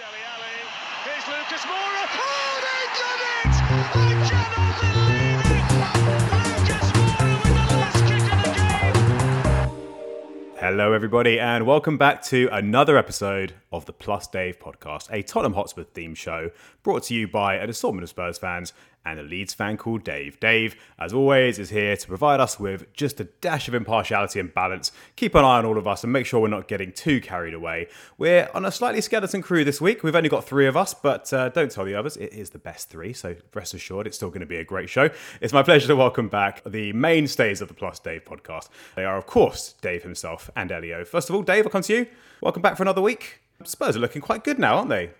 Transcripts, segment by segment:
Here's Lucas Moura. Oh, done it! I cannot believe it! Hello, everybody, and welcome back to another episode of the Plus Dave podcast, a Tottenham Hotspur themed show brought to you by an assortment of Spurs fans and a Leeds fan called Dave. Dave, as always, is here to provide us with just a dash of impartiality and balance, keep an eye on all of us, and make sure we're not getting too carried away. We're on a slightly skeleton crew this week. We've only got three of us, but uh, don't tell the others. It is the best three, so rest assured it's still going to be a great show. It's my pleasure to welcome back the mainstays of the Plus Dave podcast. They are, of course, Dave himself and Elio. First of all, Dave, I'll come to you. Welcome back for another week. Spurs are looking quite good now, aren't they?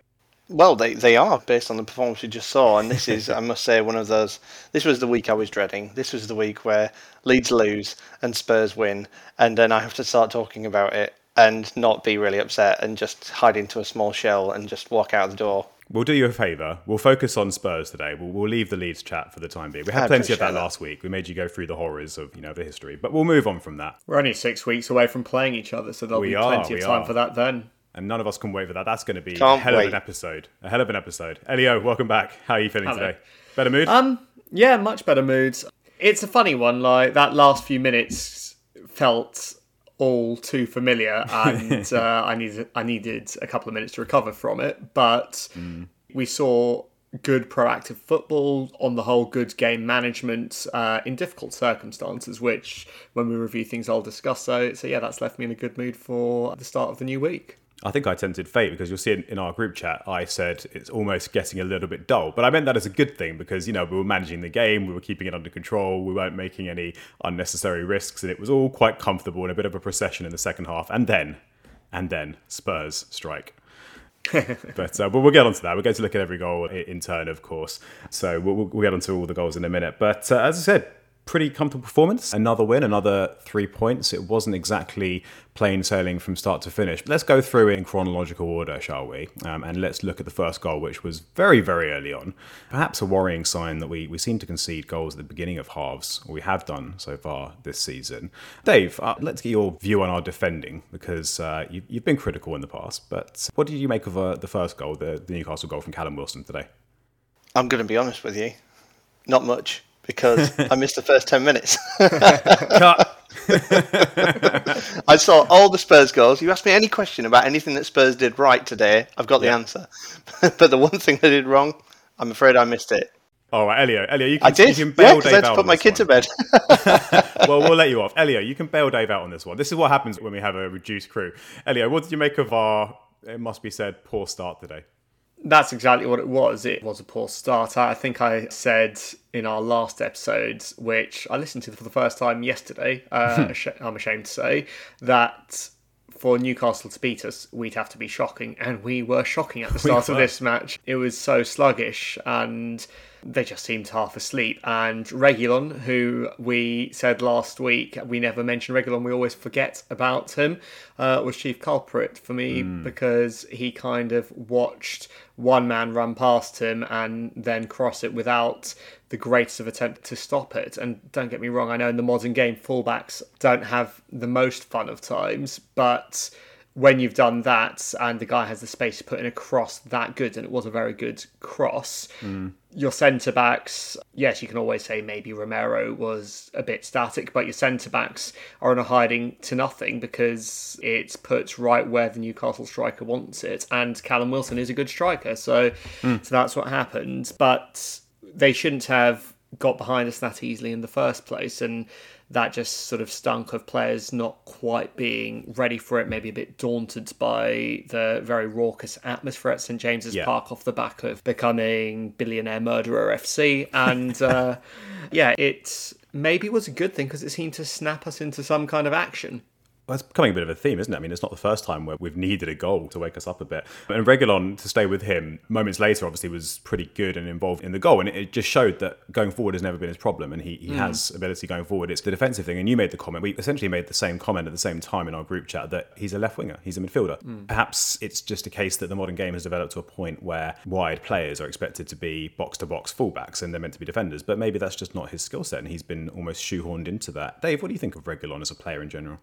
Well, they, they are based on the performance we just saw, and this is, I must say, one of those. This was the week I was dreading. This was the week where Leeds lose and Spurs win, and then I have to start talking about it and not be really upset and just hide into a small shell and just walk out the door. We'll do you a favour. We'll focus on Spurs today. We'll, we'll leave the Leeds chat for the time being. We had I plenty of that, that. last week. We made you go through the horrors of you know the history, but we'll move on from that. We're only six weeks away from playing each other, so there'll We be are, plenty of time are. for that then. And none of us can wait for that. That's going to be a Can't hell of an episode. A hell of an episode. Elio, welcome back. How are you feeling Hello. today? Better mood? Um, yeah, much better moods. It's a funny one. Like that last few minutes felt all too familiar, and uh, I needed I needed a couple of minutes to recover from it. But we saw good proactive football on the whole, good game management uh, in difficult circumstances. Which, when we review things, I'll discuss. So, so yeah, that's left me in a good mood for the start of the new week. I think I tempted fate because you'll see in, in our group chat, I said it's almost getting a little bit dull. But I meant that as a good thing because, you know, we were managing the game, we were keeping it under control, we weren't making any unnecessary risks, and it was all quite comfortable and a bit of a procession in the second half. And then, and then, Spurs strike. but uh, but we'll get onto that. We're going to look at every goal in turn, of course. So we'll, we'll get onto all the goals in a minute. But uh, as I said, pretty comfortable performance. Another win, another three points. It wasn't exactly plain sailing from start to finish. But let's go through it in chronological order, shall we? Um, and let's look at the first goal, which was very, very early on. Perhaps a worrying sign that we, we seem to concede goals at the beginning of halves, or we have done so far this season. Dave, uh, let's get your view on our defending, because uh, you, you've been critical in the past. But what did you make of uh, the first goal, the, the Newcastle goal from Callum Wilson today? I'm going to be honest with you, not much because I missed the first ten minutes. Cut! I saw all the Spurs goals. You asked me any question about anything that Spurs did right today, I've got the Yeah. answer. but the one thing they did wrong, I'm afraid I missed it. All right, Elio, Elio, you can, I did, you can yeah, Dave I had to put my kid one. to bed. well, we'll let you off. Elio, you can bail Dave out on this one. This is what happens when we have a reduced crew. Elio, what did you make of our, it must be said, poor start today? That's exactly what it was. It was a poor start. I think I said in our last episode, which I listened to for the first time yesterday, uh, I'm ashamed to say, that for Newcastle to beat us, we'd have to be shocking. And we were shocking at the start of were. this match. It was so sluggish and they just seemed half asleep. And Reguilon, who we said last week, we never mention Reguilon, we always forget about him, uh, was chief culprit for me because he kind of watched one man run past him and then cross it without the greatest of attempt to stop it. And don't get me wrong, I know in the modern game, fullbacks don't have the most fun of times, but when you've done that and the guy has the space to put in a cross that good, and it was a very good cross, your centre backs, yes, you can always say maybe Romero was a bit static, but your centre backs are in a hiding to nothing because it's put right where the Newcastle striker wants it, and Callum Wilson is a good striker, so hmm. so that's what happened. But they shouldn't have got behind us that easily in the first place, and that just sort of stunk of players not quite being ready for it, maybe a bit daunted by the very raucous atmosphere at St James's Yeah. Park off the back of becoming billionaire murderer FC, and uh, yeah, it maybe was a good thing because it seemed to snap us into some kind of action. Well, it's becoming a bit of a theme, isn't it? I mean, it's not the first time where we've needed a goal to wake us up a bit. And Reguilon, to stay with him, moments later, obviously was pretty good and involved in the goal. And it, just showed that going forward has never been his problem. And he, he mm. has ability going forward. It's the defensive thing. And you made the comment. We essentially made the same comment at the same time in our group chat that he's a left winger, he's a midfielder. Mm. Perhaps it's just a case that the modern game has developed to a point where wide players are expected to be box to box fullbacks and they're meant to be defenders. But maybe that's just not his skill set. And he's been almost shoehorned into that. Dave, what do you think of Reguilon as a player in general?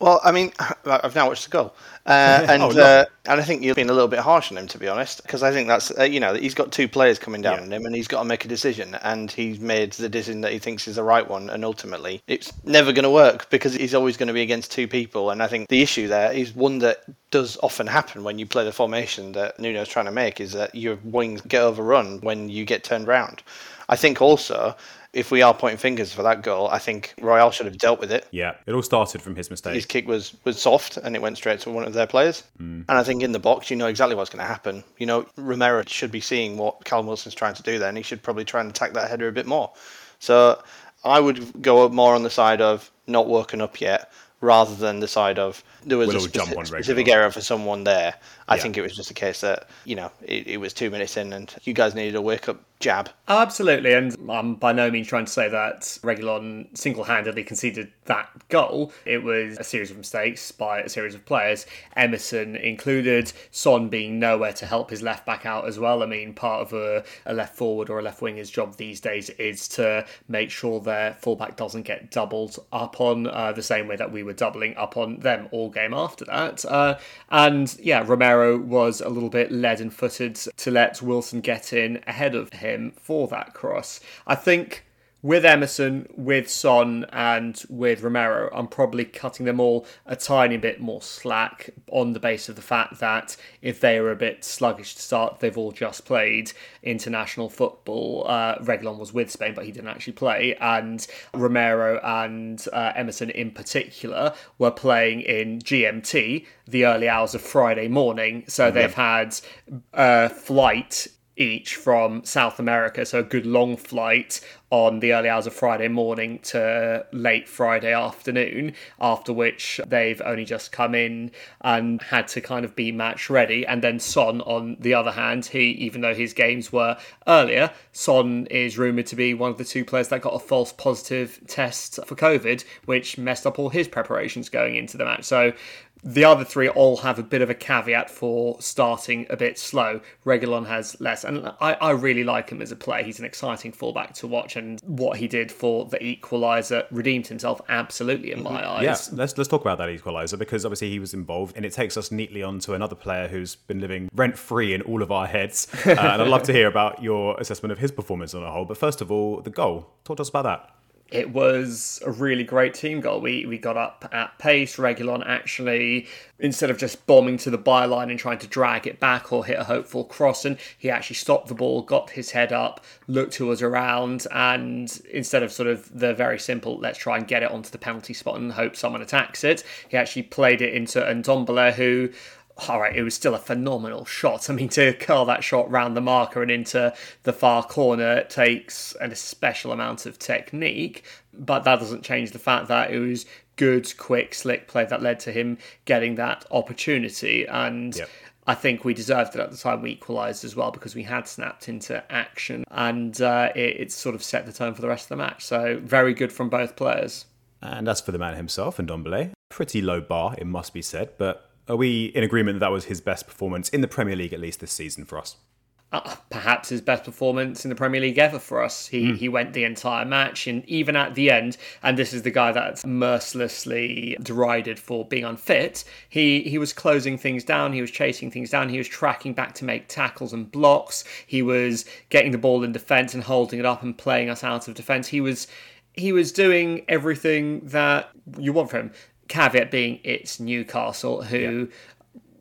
Well, I mean, I've now watched the goal, uh, and Oh, lovely. uh, and I think you've been a little bit harsh on him, to be honest, because I think that's uh, you know he's got two players coming down Yeah. on him, and he's got to make a decision, and he's made the decision that he thinks is the right one, and ultimately it's never going to work because he's always going to be against two people, and I think the issue there is one that does often happen when you play the formation that Nuno's trying to make is that your wings get overrun when you get turned round. I think also. If we are pointing fingers for that goal, I think Royal should have dealt with it Yeah, it all started from his mistake. his kick was was soft and it went straight to one of their players. Mm. And I think in the box, you know exactly what's going to happen. You know, Romero should be seeing what Callum Wilson's trying to do there, and he should probably try and attack that header a bit more. So I would go more on the side of not working up yet, rather than the side of there was We'll a all jump specific, on specific error for someone there. I Yeah. think it was just a case that you know it, it was two minutes in, and you guys needed a wake up jab. Oh, absolutely, and I'm by no means trying to say that Reguilon single-handedly conceded that goal. It was a series of mistakes by a series of players, Emerson included. Son being nowhere to help his left back out as well. I mean, part of a, a left forward or a left winger's job these days is to make sure their fullback doesn't get doubled up on uh, the same way that we were doubling up on them all game after that. Uh, and yeah, Romero was a little bit leaden-footed to let Wilson get in ahead of him for that cross. I think with Emerson, with Son, and with Romero, I'm probably cutting them all a tiny bit more slack on the base of the fact that if they are a bit sluggish to start, they've all just played international football. Uh, Reguilon was with Spain, but he didn't actually play, and Romero and uh, Emerson in particular were playing in GMT, the early hours of Friday morning. So they've had a flight each from South America, so a good long flight on the early hours of Friday morning to late Friday afternoon, after which they've only just come in and had to kind of be match ready. And then Son, on the other hand, he even though his games were earlier, Son is rumoured to be one of the two players that got a false positive test for COVID, which messed up all his preparations going into the match. So the other three all have a bit of a caveat for starting a bit slow. Reguilon has less, and I, I really like him as a player. He's an exciting fullback to watch, and what he did for the equaliser redeemed himself absolutely in my eyes. Yeah, let's let's talk about that equaliser because obviously he was involved, and it takes us neatly on to another player who's been living rent free in all of our heads. Uh, and I'd love to hear about your assessment of his performance on a whole. But first of all, the goal. Talk to us about that. It was a really great team goal. We we got up at pace. Reguilon actually, instead of just bombing to the byline and trying to drag it back or hit a hopeful cross, and he actually stopped the ball, got his head up, looked to us around, and instead of sort of the very simple, let's try and get it onto the penalty spot and hope someone attacks it, he actually played it into Ndombele, who all right, it was still a phenomenal shot. I mean, to curl that shot round the marker and into the far corner takes an special amount of technique, but that doesn't change the fact that it was good, quick, slick play that led to him getting that opportunity. And Yep. I think we deserved it at the time we equalised as well because we had snapped into action and uh, it, it sort of set the tone for the rest of the match. So, very good from both players. And as for the man himself, Ndombele, pretty low bar, it must be said. But are we in agreement that that was his best performance in the Premier League, at least this season for us? uh, perhaps his best performance in the Premier League ever for us. He he went the entire match, and even at the end, and this is the guy that's mercilessly derided for being unfit. He he was closing things down. He was chasing things down. He was tracking back to make tackles and blocks. He was getting the ball in defence and holding it up and playing us out of defence. He was he was doing everything that you want from him. Caveat being it's Newcastle who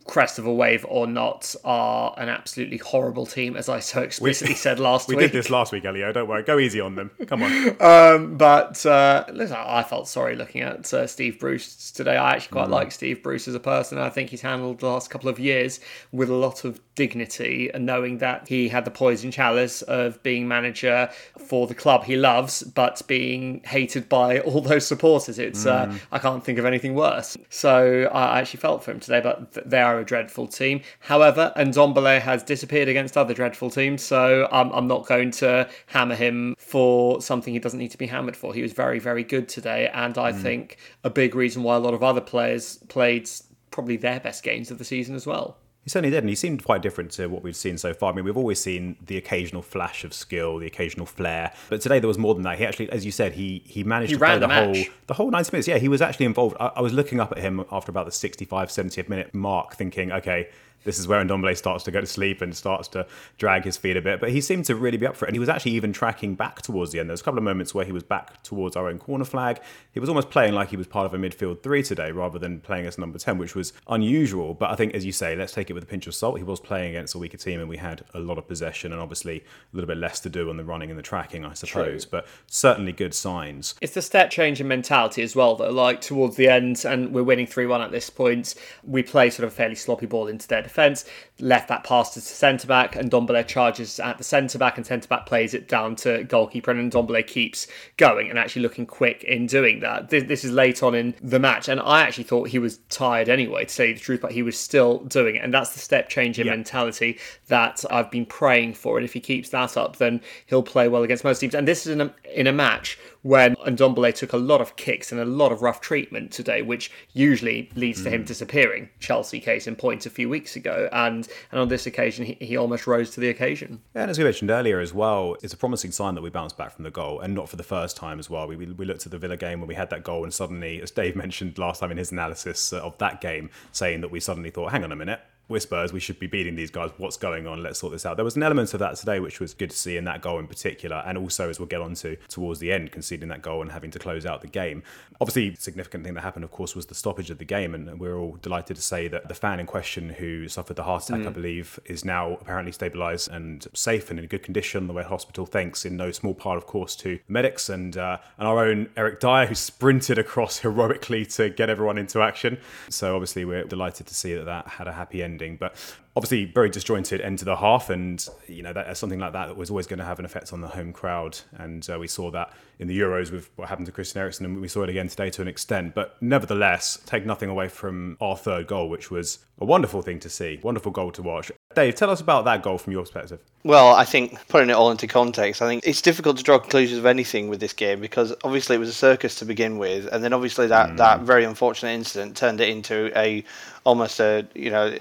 crest of a wave or not are an absolutely horrible team, as I so explicitly said last We week. We did this last week, Elio. Don't worry. Go easy on them. Come on. But uh, listen, I felt sorry looking at uh, Steve Bruce today. I actually Mm. quite like Steve Bruce as a person. I think he's handled the last couple of years with a lot of dignity and knowing that he had the poison chalice of being manager for the club he loves, but being hated by all those supporters. It's uh, Mm. I can't think of anything worse. So I actually felt for him today, but th- they are a dreadful team. However, Ndombele has disappeared against other dreadful teams, so I'm, I'm not going to hammer him for something he doesn't need to be hammered for. He was very, very good today, and I mm. think a big reason why a lot of other players played probably their best games of the season as well. He certainly did, and he seemed quite different to what we've seen so far. I mean, we've always seen the occasional flash of skill, the occasional flair, but today there was more than that. He actually, as you said, he he managed He to play the, the whole the whole 90 minutes. Yeah, he was actually involved. I, I was looking up at him after about the 65, 70th minute mark, thinking, okay. This is where Ndombele starts to go to sleep and starts to drag his feet a bit. But he seemed to really be up for it. And he was actually even tracking back towards the end. There was a couple of moments where he was back towards our own corner flag. He was almost playing like he was part of a midfield three today rather than playing as number 10, which was unusual. But I think, as you say, let's take it with a pinch of salt. He was playing against a weaker team and we had a lot of possession and obviously a little bit less to do on the running and the tracking, I suppose. But certainly good signs. It's the step change in mentality as well, though. Like towards the end, and we're winning 3 1 at this point, we play sort of a fairly sloppy ball into their defence, left that pass to centre back, and Ndombele charges at the centre back, and centre back plays it down to goalkeeper, and Ndombele keeps going and actually looking quick in doing that. This, this is late on in the match, and I actually thought he was tired anyway, to say the truth, but he was still doing it, and that's the step change in Yeah. mentality that I've been praying for, and if he keeps that up, then he'll play well against most teams. And this is in a, in a match when Ndombele took a lot of kicks and a lot of rough treatment today, which usually leads to him hmm. disappearing. Chelsea case in point a few weeks ago, and and on this occasion he, he almost rose to the occasion. Yeah, and as we mentioned earlier as well, it's a promising sign that we bounced back from the goal, and not for the first time as well. We, we, we looked at the Villa game when we had that goal, and suddenly, as Dave mentioned last time in his analysis of that game, saying that we suddenly thought, hang on a minute. We're Spurs, we should be beating these guys. What's going on? Let's sort this out. There was an element of that today, which was good to see in that goal in particular, and also as we'll get on to towards the end, conceding that goal and having to close out the game. Obviously, significant thing that happened, of course, was the stoppage of the game, and we're all delighted to say that the fan in question who suffered the heart attack, I believe, is now apparently stabilised and safe and in good condition on the way hospital, thanks in no small part, of course, to the medics and uh, and our own Eric Dier, who sprinted across heroically to get everyone into action. So obviously, we're delighted to see that that had a happy ending, but. Obviously, very disjointed end to the half, and you know that something like that was always going to have an effect on the home crowd, and uh, we saw that in the Euros with what happened to Christian Eriksen, and we saw it again today to an extent. But nevertheless, take nothing away from our third goal, which was a wonderful thing to see, wonderful goal to watch. Dave, tell us about that goal from your perspective. Well, I think putting it all into context, I think it's difficult to draw conclusions of anything with this game because obviously it was a circus to begin with, and then obviously that, that very unfortunate incident turned it into a almost a you know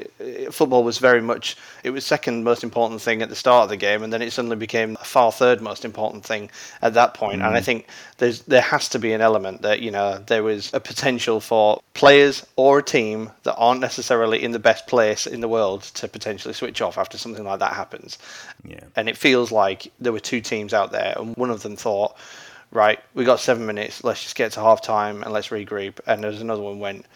football was very much it was second most important thing at the start of the game, and then it suddenly became a far third most important thing at that point. And I mm. think there's there has to be an element that you know there was a potential for players or a team that aren't necessarily in the best place in the world to potentially switch off after something like that happens. Yeah. And it feels like there were two teams out there, and one of them thought, right, we got seven minutes, let's just get to half time and let's regroup. And there's another one went,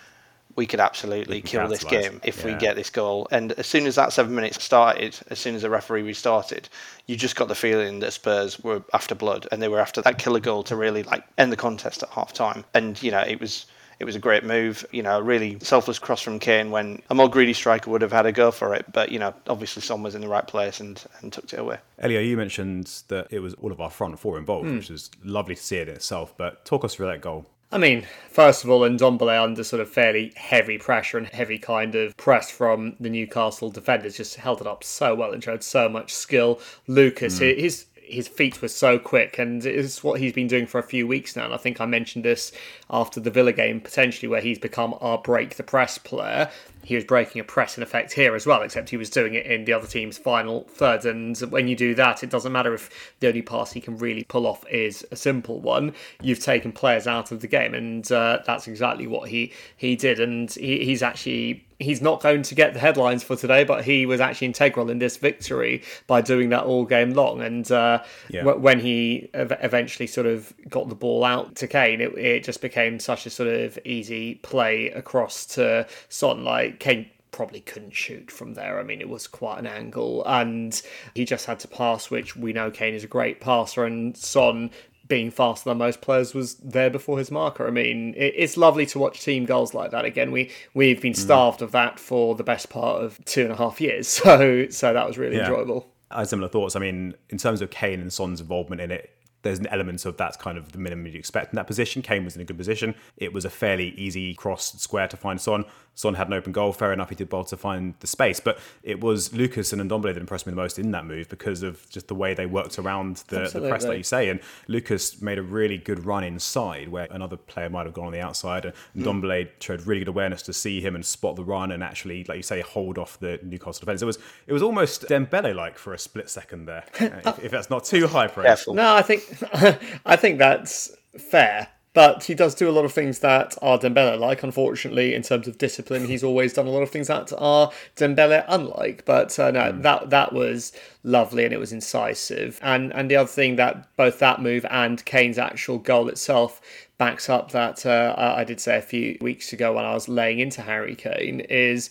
we could absolutely We kill this game if we get this goal. And as soon as that seven minutes started, as soon as the referee restarted, you just got the feeling that Spurs were after blood and they were after that killer goal to really like end the contest at half time. And you know, it was it was a great move, you know, a really selfless cross from Kane when a more greedy striker would have had a go for it. But, you know, obviously Son was in the right place and, and tucked it away. Elio, you mentioned that it was all of our front four involved, hmm. which was lovely to see it in itself. But talk us through that goal. I mean, first of all, Ndombele under sort of fairly heavy pressure and heavy kind of press from the Newcastle defenders just held it up so well and showed so much skill. Lucas, hmm. his his feet were so quick, and it's what he's been doing for a few weeks now. And I think I mentioned this after the Villa game, potentially where he's become our break the press player. He was breaking a press in effect here as well, except he was doing it in the other team's final third. And when you do that, it doesn't matter if the only pass he can really pull off is a simple one. You've taken players out of the game, and uh, that's exactly what he he did. And he, he's actually he's not going to get the headlines for today, but he was actually integral in this victory by doing that all game long. And uh, Yeah. wh- when he ev- eventually sort of got the ball out to Kane, it, it just became such a sort of easy play across to Son. Like Kane probably couldn't shoot from there. I mean, it was quite an angle, and he just had to pass, which we know Kane is a great passer, and Son. Being faster than most players was there before his marker. I mean, it's lovely to watch team goals like that again. We we've been mm. starved of that for the best part of two and a half years, so so that was really Yeah. enjoyable. I had similar thoughts. I mean, in terms of Kane and Son's involvement in it, there's an element of that's kind of the minimum you expect in that position. Kane was in a good position. It was a fairly easy cross square to find Son. Son had an open goal. Fair enough, he did well to find the space. But it was Lucas and Ndombele that impressed me the most in that move because of just the way they worked around the, the press, like you say. And Lucas made a really good run inside where another player might have gone on the outside. And hmm. Ndombele showed really good awareness to see him and spot the run and actually, like you say, hold off the Newcastle defence. It was it was almost Dembele like for a split second there, if, if that's not too high praise. Careful. No, I think I think that's fair. But he does do a lot of things that are Dembele like. Unfortunately, in terms of discipline, he's always done a lot of things that are Dembele unlike. But uh, no, that that was lovely and it was incisive. And and the other thing that both that move and Kane's actual goal itself backs up that uh, I did say a few weeks ago when I was laying into Harry Kane is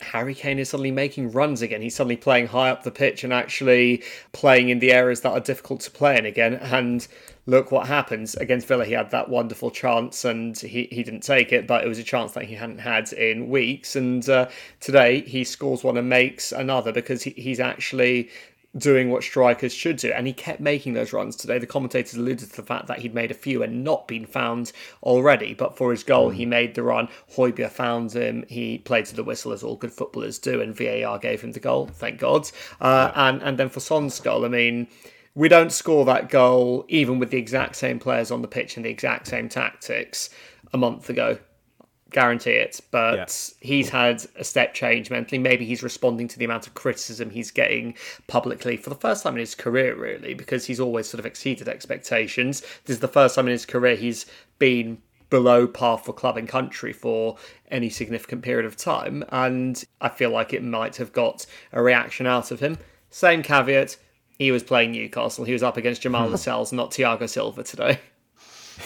Harry Kane is suddenly making runs again. He's suddenly playing high up the pitch and actually playing in the areas that are difficult to play in again. And look what happens against Villa. He had that wonderful chance and he, he didn't take it, but it was a chance that he hadn't had in weeks. And uh, today he scores one and makes another because he, he's actually doing what strikers should do. And he kept making those runs today. The commentators alluded to the fact that he'd made a few and not been found already. But for his goal, he made the run. Højbjerg found him. He played to the whistle, as all good footballers do, and VAR gave him the goal, thank God. Uh, and, and then for Son's goal, I mean, we don't score that goal even with the exact same players on the pitch and the exact same tactics a month ago guarantee it. But Yeah. he's had a step change mentally. Maybe he's responding to the amount of criticism he's getting publicly for the first time in his career, really, because he's always sort of exceeded expectations. This is the first time in his career he's been below par for club and country for any significant period of time. And I feel like it might have got a reaction out of him. Same caveat. He was playing Newcastle. He was up against Jamal Lascelles, not Thiago Silva today.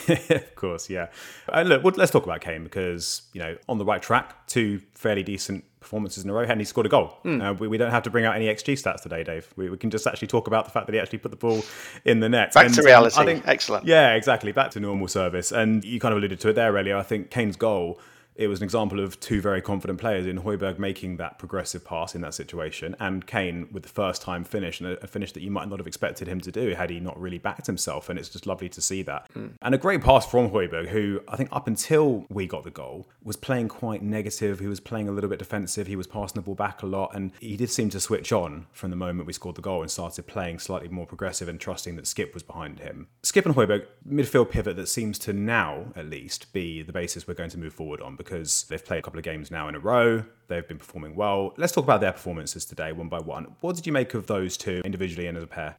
of course, yeah. And look, let's talk about Kane because you know on the right track, two fairly decent performances in a row, and he scored a goal. Uh, we, we don't have to bring out any XG stats today, Dave. We, we can just actually talk about the fact that he actually put the ball in the net. Back And, to um, reality. I think, Excellent. Yeah, exactly. Back to normal service. And you kind of alluded to it there earlier. I think Kane's goal. It was an example of two very confident players in Højbjerg making that progressive pass in that situation, and Kane with the first time finish and a, finish that you might not have expected him to do had he not really backed himself. And it's just lovely to see that. Hmm. And a great pass from Højbjerg, who I think up until we got the goal was playing quite negative. He was playing a little bit defensive. He was passing the ball back a lot, and he did seem to switch on from the moment we scored the goal and started playing slightly more progressive and trusting that Skipp was behind him. Skipp and Højbjerg, midfield pivot that seems to now, at least, be the basis we're going to move forward on because they've played a couple of games now in a row. They've been performing well. Let's talk about their performances today, one by one. What did you make of those two individually and as a pair?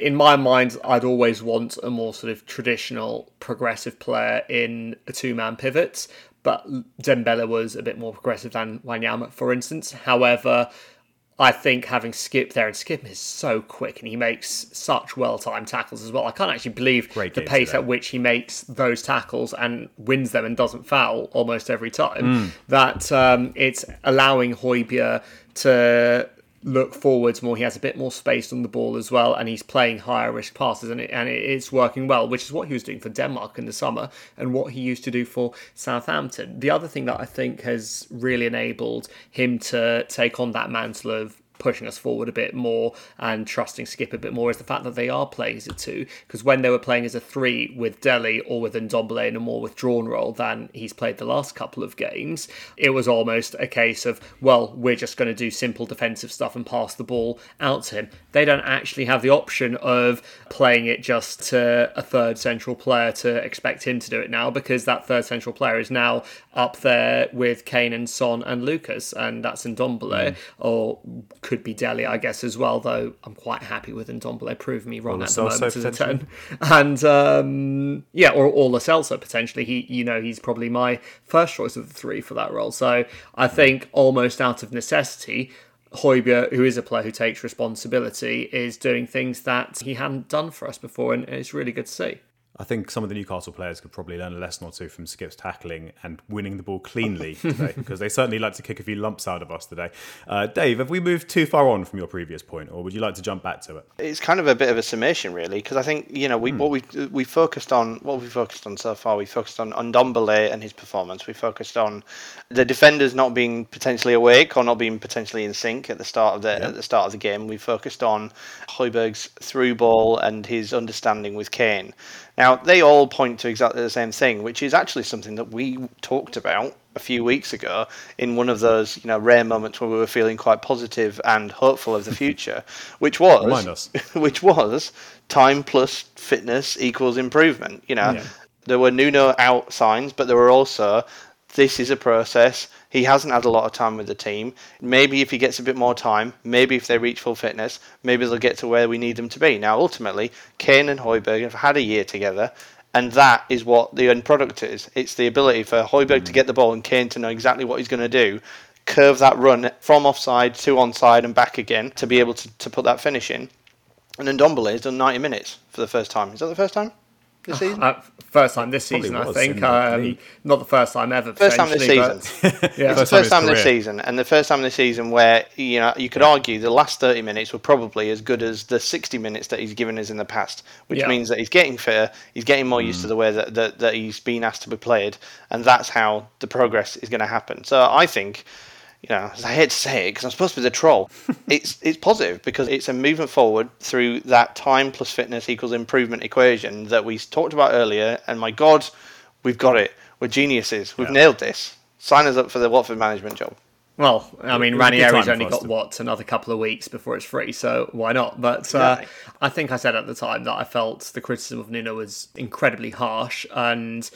in my mind, I'd always want a more sort of traditional progressive player in a two man pivot, but Dembele was a bit more progressive than Wanyama, for instance. However, I think having Skipp there and Skipp is so quick and he makes such well timed tackles as well. I can't actually believe Great the pace at which he makes those tackles and wins them and doesn't foul almost every time. That um, it's allowing Højbjerg to look forwards more. He has a bit more space on the ball as well, and he's playing higher risk passes, and, it, and it's working well, which is what he was doing for Denmark in the summer and what he used to do for Southampton. The other thing that I think has really enabled him to take on that mantle of pushing us forward a bit more and trusting Skipp a bit more is the fact that they are playing as a two. Because when they were playing as a three with Dele or with Ndombele in a more withdrawn role than he's played the last couple of games, it was almost a case of, well, we're just going to do simple defensive stuff and pass the ball out to him. They don't actually have the option of playing it just to a third central player to expect him to do it now because that third central player is now up there with Kane and Son and Lucas, and that's Ndombele, mm. or could be Dele, I guess, as well, though I'm quite happy with Ndombele. Prove me wrong Or at the moment as a 10. And um, yeah, or, or Lo Celso potentially. He, you know, he's probably my first choice of the three for that role. So I think almost out of necessity, Højbjerg, who is a player who takes responsibility, is doing things that he hadn't done for us before, and it's really good to see. I think some of the Newcastle players could probably learn a lesson or two from Skipp's tackling and winning the ball cleanly today, because they certainly like to kick a few lumps out of us today. Uh, Dave, have we moved too far on from your previous point, or would you like to jump back to it? It's kind of a bit of a summation, really, because I think you know we what we we focused on what we focused on so far. We focused on on Ndombele and his performance. We focused on the defenders not being potentially awake or not being potentially in sync at the start of the at the start of the game. We focused on Højbjerg's through ball and his understanding with Kane. Now they all point to exactly the same thing, which is actually something that we talked about a few weeks ago in one of those you know rare moments where we were feeling quite positive and hopeful of the future, which was which was time plus fitness equals improvement. You know, Yeah. there were Nuno out signs, but there were also this is a process. He hasn't had a lot of time with the team. Maybe if he gets a bit more time, maybe if they reach full fitness, maybe they'll get to where we need them to be. Now, ultimately, Kane and Højbjerg have had a year together, and that is what the end product is. It's the ability for Højbjerg to mm. get the ball and Kane to know exactly what he's going to do, curve that run from offside to onside and back again to be able to, to put that finish in. And then Ndombele has done 90 minutes for the first time. Is that the first time this season? Uh, first time this season, I think. Um, not the first time ever. First time this potentially, season. but- yeah. It's the First time in first time this season, and the first time this season where you know you could argue the last thirty minutes were probably as good as the sixty minutes that he's given us in the past, which Yeah. means that he's getting fitter, he's getting more used to the way that, that that he's been asked to be played, and that's how the progress is going to happen. So I think. You know, I hate to say it because I'm supposed to be the troll. it's it's positive because it's a movement forward through that time plus fitness equals improvement equation that we talked about earlier. And my God, we've got it. We're geniuses. We've Yeah. nailed this. Sign us up for the Watford management job. Well, I mean, It was Ranieri's only got to- what another couple of weeks before it's free, so why not? But uh, Exactly. I think I said at the time that I felt the criticism of Nuno was incredibly harsh, and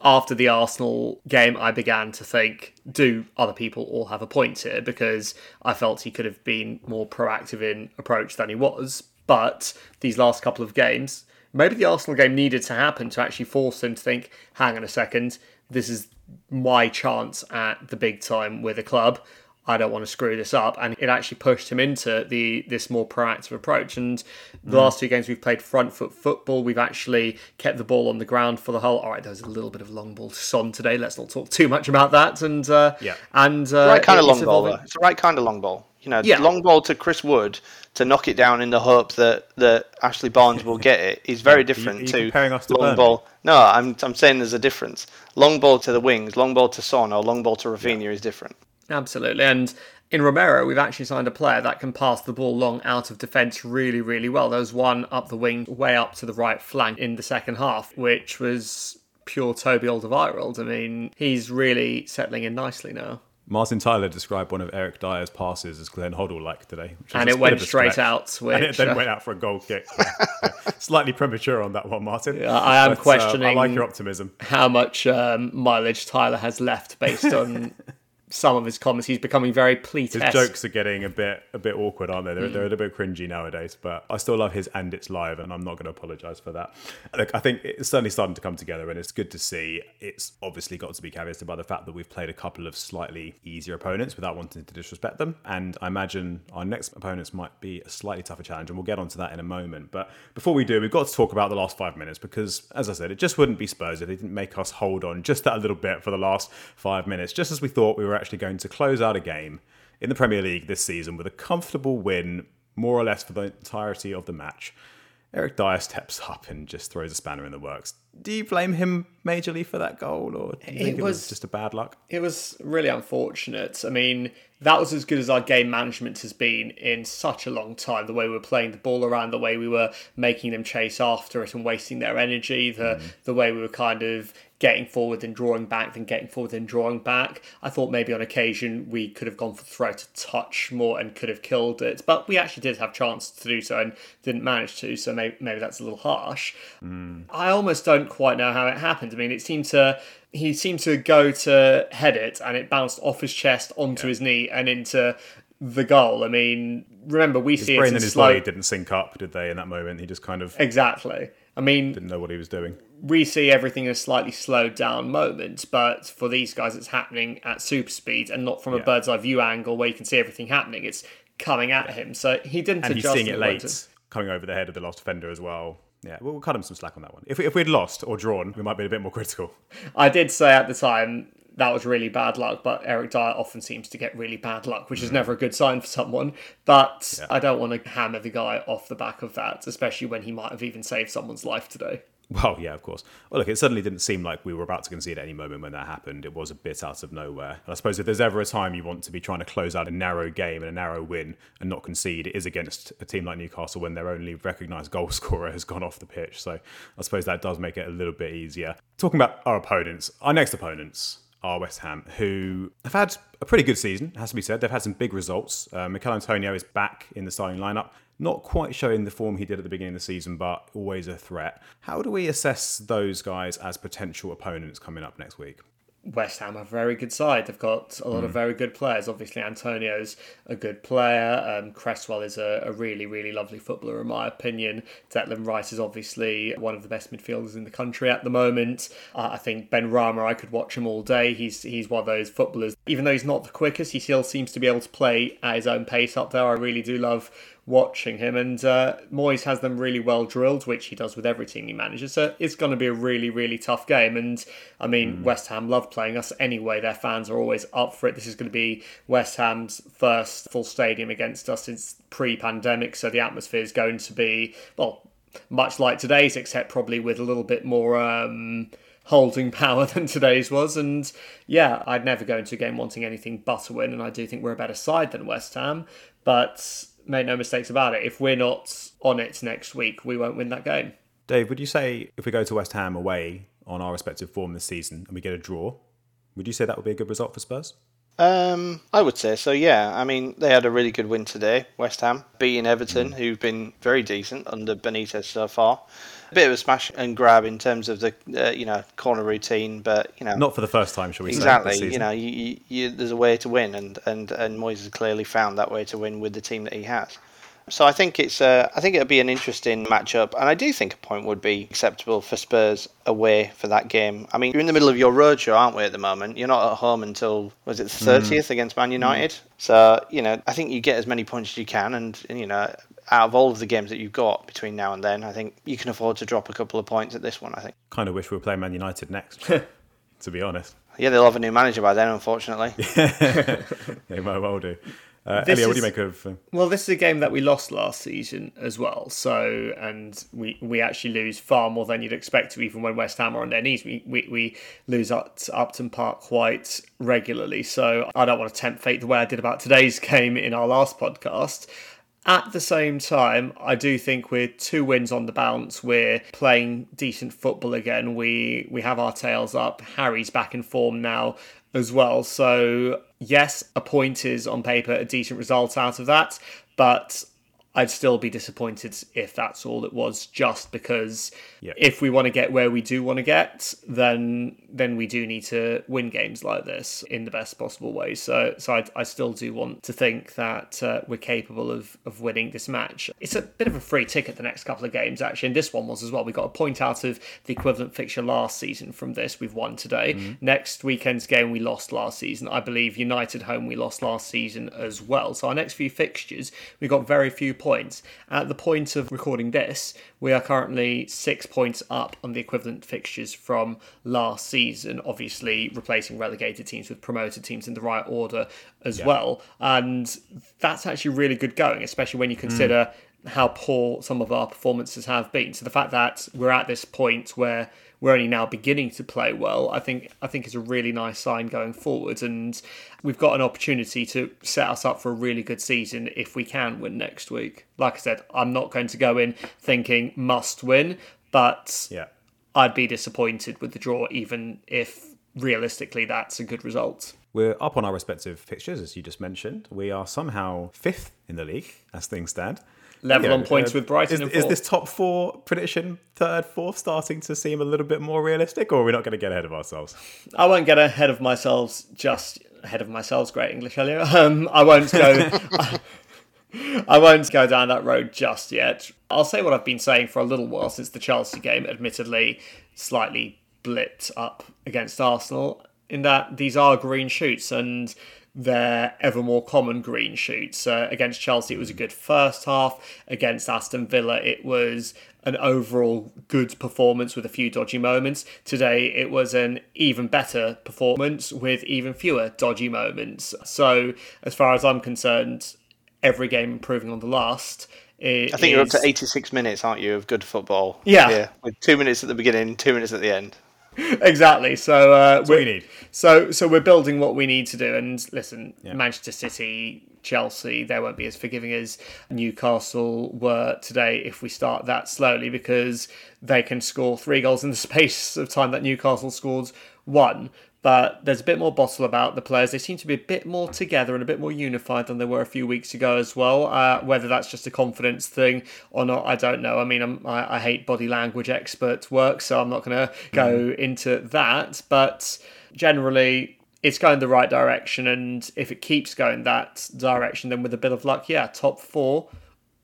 after the Arsenal game, I began to think, do other people all have a point here? Because I felt he could have been more proactive in approach than he was. But these last couple of games, maybe the Arsenal game needed to happen to actually force him to think, hang on a second, this is my chance at the big time with a club. I don't want to screw this up, and it actually pushed him into the this more proactive approach. And the last two games we've played front foot football. We've actually kept the ball on the ground for the whole. All right, there's a little bit of long ball to Son today. Let's not talk too much about that. And uh, Yeah. and uh, right kind of it's long ball. Though. It's the right kind of long ball. You know, Yeah. long ball to Chris Wood to knock it down in the hope that, that Ashley Barnes will get it is very different are you to comparing us to long Burnley? ball. No, I'm I'm saying there's a difference. Long ball to the wings, long ball to Son, or long ball to Raphinha is different. Absolutely. And in Romero, we've actually signed a player that can pass the ball long out of defence really, really well. There was one up the wing, way up to the right flank in the second half, which was pure Toby Alderweireld. I mean, he's really settling in nicely now. Martin Tyler described one of Eric Dier's passes as Glenn Hoddle like today. Which And it went straight stretch. out, and it then uh, went out for a goal kick. Yeah. Slightly premature on that one, Martin. I am But, uh, I like your optimism. How much um, mileage Tyler has left based on some of his comments. He's becoming very pleat His jokes are getting a bit a bit awkward, aren't they? They're, hmm. they're a little bit cringy nowadays, but I still love his and it's live, and I'm not going to apologise for that. Look, I think it's certainly starting to come together, and it's good to see. It's obviously got to be caveated by the fact that we've played a couple of slightly easier opponents without wanting to disrespect them, and I imagine our next opponents might be a slightly tougher challenge, and we'll get onto that in a moment. But before we do, we've got to talk about the last five minutes because, as I said, it just wouldn't be Spurs if they didn't make us hold on just that little bit for the last five minutes, just as we thought we were actually going to close out a game in the Premier League this season with a comfortable win, more or less for the entirety of the match. Eric Dier steps up and just throws a spanner in the works. Do you blame him majorly for that goal, or do you think it was, was- just a bad luck? It was really unfortunate. I mean, that was as good as our game management has been in such a long time. The way we were playing the ball around, the way we were making them chase after it and wasting their energy, the mm. the way we were kind of getting forward and drawing back, then getting forward and drawing back. I thought maybe on occasion we could have gone for the throat a touch more and could have killed it, but we actually did have chance to do so and didn't manage to. So maybe, maybe that's a little harsh. Mm. I almost don't quite know how it happened. I mean, it seemed to he seemed to go to head it, and it bounced off his chest onto his knee and into the goal. I mean, remember we His see it brain in and his slow. body didn't sync up, did they? In that moment, he just kind of Exactly. I mean, didn't know what he was doing. we see everything in a slightly slowed down moment, but for these guys, it's happening at super speed and not from a bird's eye view angle where you can see everything happening. It's coming at him, so he didn't And he's seeing it late, to- coming over the head of the lost defender as well. Yeah, we'll, we'll cut him some slack on that one. If, we, if we'd lost or drawn, we might be a bit more critical. I did say at the time that was really bad luck, but Eric Dier often seems to get really bad luck, which is never a good sign for someone. But I don't want to hammer the guy off the back of that, especially when he might have even saved someone's life today. Well, yeah, of course. Well, look, it certainly didn't seem like we were about to concede at any moment when that happened. It was a bit out of nowhere. And I suppose if there's ever a time you want to be trying to close out a narrow game and a narrow win and not concede, it is against a team like Newcastle when their only recognised goal scorer has gone off the pitch. So I suppose that does make it a little bit easier. Talking about our opponents, our next opponents are West Ham, who have had a pretty good season, has to be said. They've had some big results. Uh, Michail Antonio is back in the starting lineup. Not quite showing the form he did at the beginning of the season, but always a threat. How do we assess those guys as potential opponents coming up next week? West Ham are a very good side. They've got a lot of very good players. Obviously, Antonio's a good player. Um, Cresswell is a, a really, really lovely footballer, in my opinion. Declan Rice is obviously one of the best midfielders in the country at the moment. Uh, I think Benrahma, I could watch him all day. He's he's one of those footballers. Even though he's not the quickest, he still seems to be able to play at his own pace up there. I really do love watching him. And uh, Moyes has them really well drilled, which he does with every team he manages. So it's going to be a really, really tough game. And I mean, West Ham love playing us anyway. Their fans are always up for it. This is going to be West Ham's first full stadium against us since pre pandemic. So the atmosphere is going to be, well, much like today's, except probably with a little bit more. Um, holding power than today's was. And yeah, I'd never go into a game wanting anything but a win. And I do think we're a better side than West Ham. But make no mistakes about it, if we're not on it next week, we won't win that game. Dave, would you say if we go to West Ham away on our respective form this season and we get a draw, would you say that would be a good result for Spurs? Um, I would say so. Yeah, I mean they had a really good win today, West Ham beating Everton, who've been very decent under Benitez so far. A bit of a smash and grab in terms of the uh, you know corner routine, but you know Not for the first time, shall we say? exactly. this You know, you, you, you, there's a way to win, and and and Moyes has clearly found that way to win with the team that he has. So I think it's uh, I think it'll be an interesting matchup, and I do think a point would be acceptable for Spurs away for that game. I mean, you're in the middle of your roadshow, aren't we? At the moment, you're not at home until was it the thirtieth against Man United. So you know, I think you get as many points as you can, and, and you know, out of all of the games that you've got between now and then, I think you can afford to drop a couple of points at this one. I think. Kind of wish we were playing Man United next, to be honest. Yeah, they'll have a new manager by then, unfortunately. They might well do. Uh, This Elliot, what do you make of. Uh, Well, this is a game that we lost last season as well. So, and we, we actually lose far more than you'd expect to, even when West Ham are on their knees. We, we, we lose at Upton Park quite regularly. So, I don't want to tempt fate the way I did about today's game in our last podcast. At the same time, I do think we're two wins on the bounce. We're playing decent football again. We we have our tails up. Harry's back in form now as well. So yes, a point is on paper a decent result out of that, but I'd still be disappointed if that's all it was. Just because Yeah. if we want to get where we do want to get, then then we do need to win games like this in the best possible way. So so I, I still do want to think that uh, we're capable of of winning this match. It's a bit of a free ticket the next couple of games actually, and this one was as well. We got a point out of the equivalent fixture last season from this. We've won today. Next weekend's game we lost last season. I believe United home we lost last season as well. So our next few fixtures we got very few points. At the point of recording this, we are currently six points up on the equivalent fixtures from last season. Obviously, replacing relegated teams with promoted teams in the right order as well, and that's actually really good going, especially when you mm. consider how poor some of our performances have been. So the fact that we're at this point where we're only now beginning to play well, I think I think is a really nice sign going forward, and we've got an opportunity to set us up for a really good season if we can win next week. Like I said, I'm not going to go in thinking must win, but yeah. I'd be disappointed with the draw, even if realistically that's a good result. We're up on our respective fixtures, as you just mentioned. We are somehow fifth in the league as things stand. Level Yeah, on points uh, with Brighton Is, and is this top four prediction, third, fourth, starting to seem a little bit more realistic, or are we not going to get ahead of ourselves? I won't get ahead of myself. Just ahead of myself. Great English, Elliot. Um, I won't go. I won't go down that road just yet. I'll say what I've been saying for a little while since the Chelsea game. Admittedly, slightly blipped up against Arsenal. In that these are green shoots, and their ever more common green shoots. Uh, against Chelsea, it was a good first half. Against Aston Villa, it was an overall good performance with a few dodgy moments. Today, it was an even better performance with even fewer dodgy moments. So, as far as I'm concerned, every game improving on the last. I think you're up to 86 minutes, aren't you, of good football? Yeah. yeah. With two minutes at the beginning, two minutes at the end. exactly. So uh, we need. So so we're building what we need to do. And listen, Manchester City, Chelsea, they won't be as forgiving as Newcastle were today if we start that slowly because they can score three goals in the space of time that Newcastle scored one but there's a bit more bottle about the players. They seem to be a bit more together and a bit more unified than they were a few weeks ago as well. Uh, whether that's just a confidence thing or not, I don't know. I mean, I'm, I, I hate body language expert work, so I'm not going to go mm. into that. But generally, it's going the right direction, and if it keeps going that direction, then with a bit of luck, yeah, top four,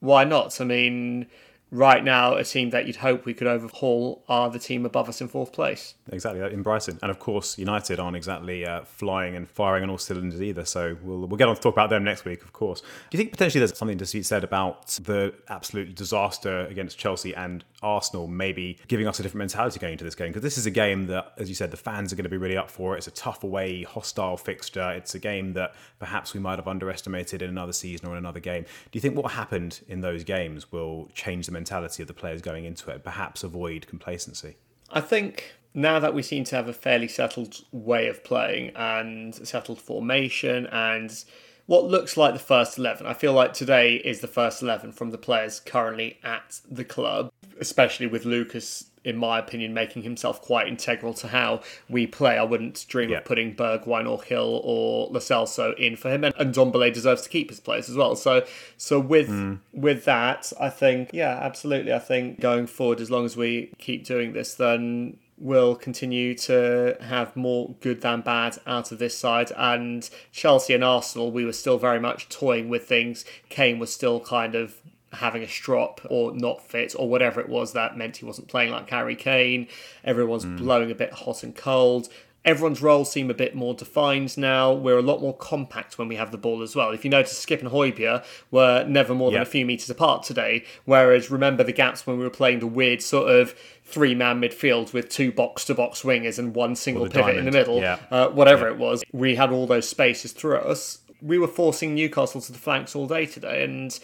why not? I mean, right now a team that you'd hope we could overhaul are the team above us in fourth place. Exactly, in Brighton. And of course, United aren't exactly uh, flying and firing on all cylinders either. So we'll, we'll get on to talk about them next week, of course. Do you think potentially there's something to be said about the absolute disaster against Chelsea and Arsenal maybe giving us a different mentality going into this game? Because this is a game that, as you said, the fans are going to be really up for. It. It's a tough away, hostile fixture. It's a game that perhaps we might have underestimated in another season or in another game. Do you think what happened in those games will change the mentality? Mentality of the players going into it, perhaps avoid complacency? I think now that we seem to have a fairly settled way of playing and settled formation and what looks like the first 11. I feel like today is the first 11 from the players currently at the club, especially with Lucas in my opinion, making himself quite integral to how we play. I wouldn't dream yeah. of putting Bergwijn or Gil or Celso in for him, and, and Ndombele deserves to keep his place as well. So, so with mm. with that, I think, yeah, absolutely. I think going forward, as long as we keep doing this, then will continue to have more good than bad out of this side. And Chelsea and Arsenal, we were still very much toying with things. Kane was still kind of having a strop or not fit or whatever it was that meant he wasn't playing like Harry Kane. Everyone's mm. blowing a bit hot and cold. Everyone's roles seem a bit more defined now. We're a lot more compact when we have the ball as well. If you notice, Skipp and Højbjerg were never more than a few metres apart today. Whereas, remember the gaps when we were playing the weird sort of three man midfield with two box to box wingers and one single pivot diamond. in the middle, yeah. uh, whatever yeah. it was. We had all those spaces through us. We were forcing Newcastle to the flanks all day today, and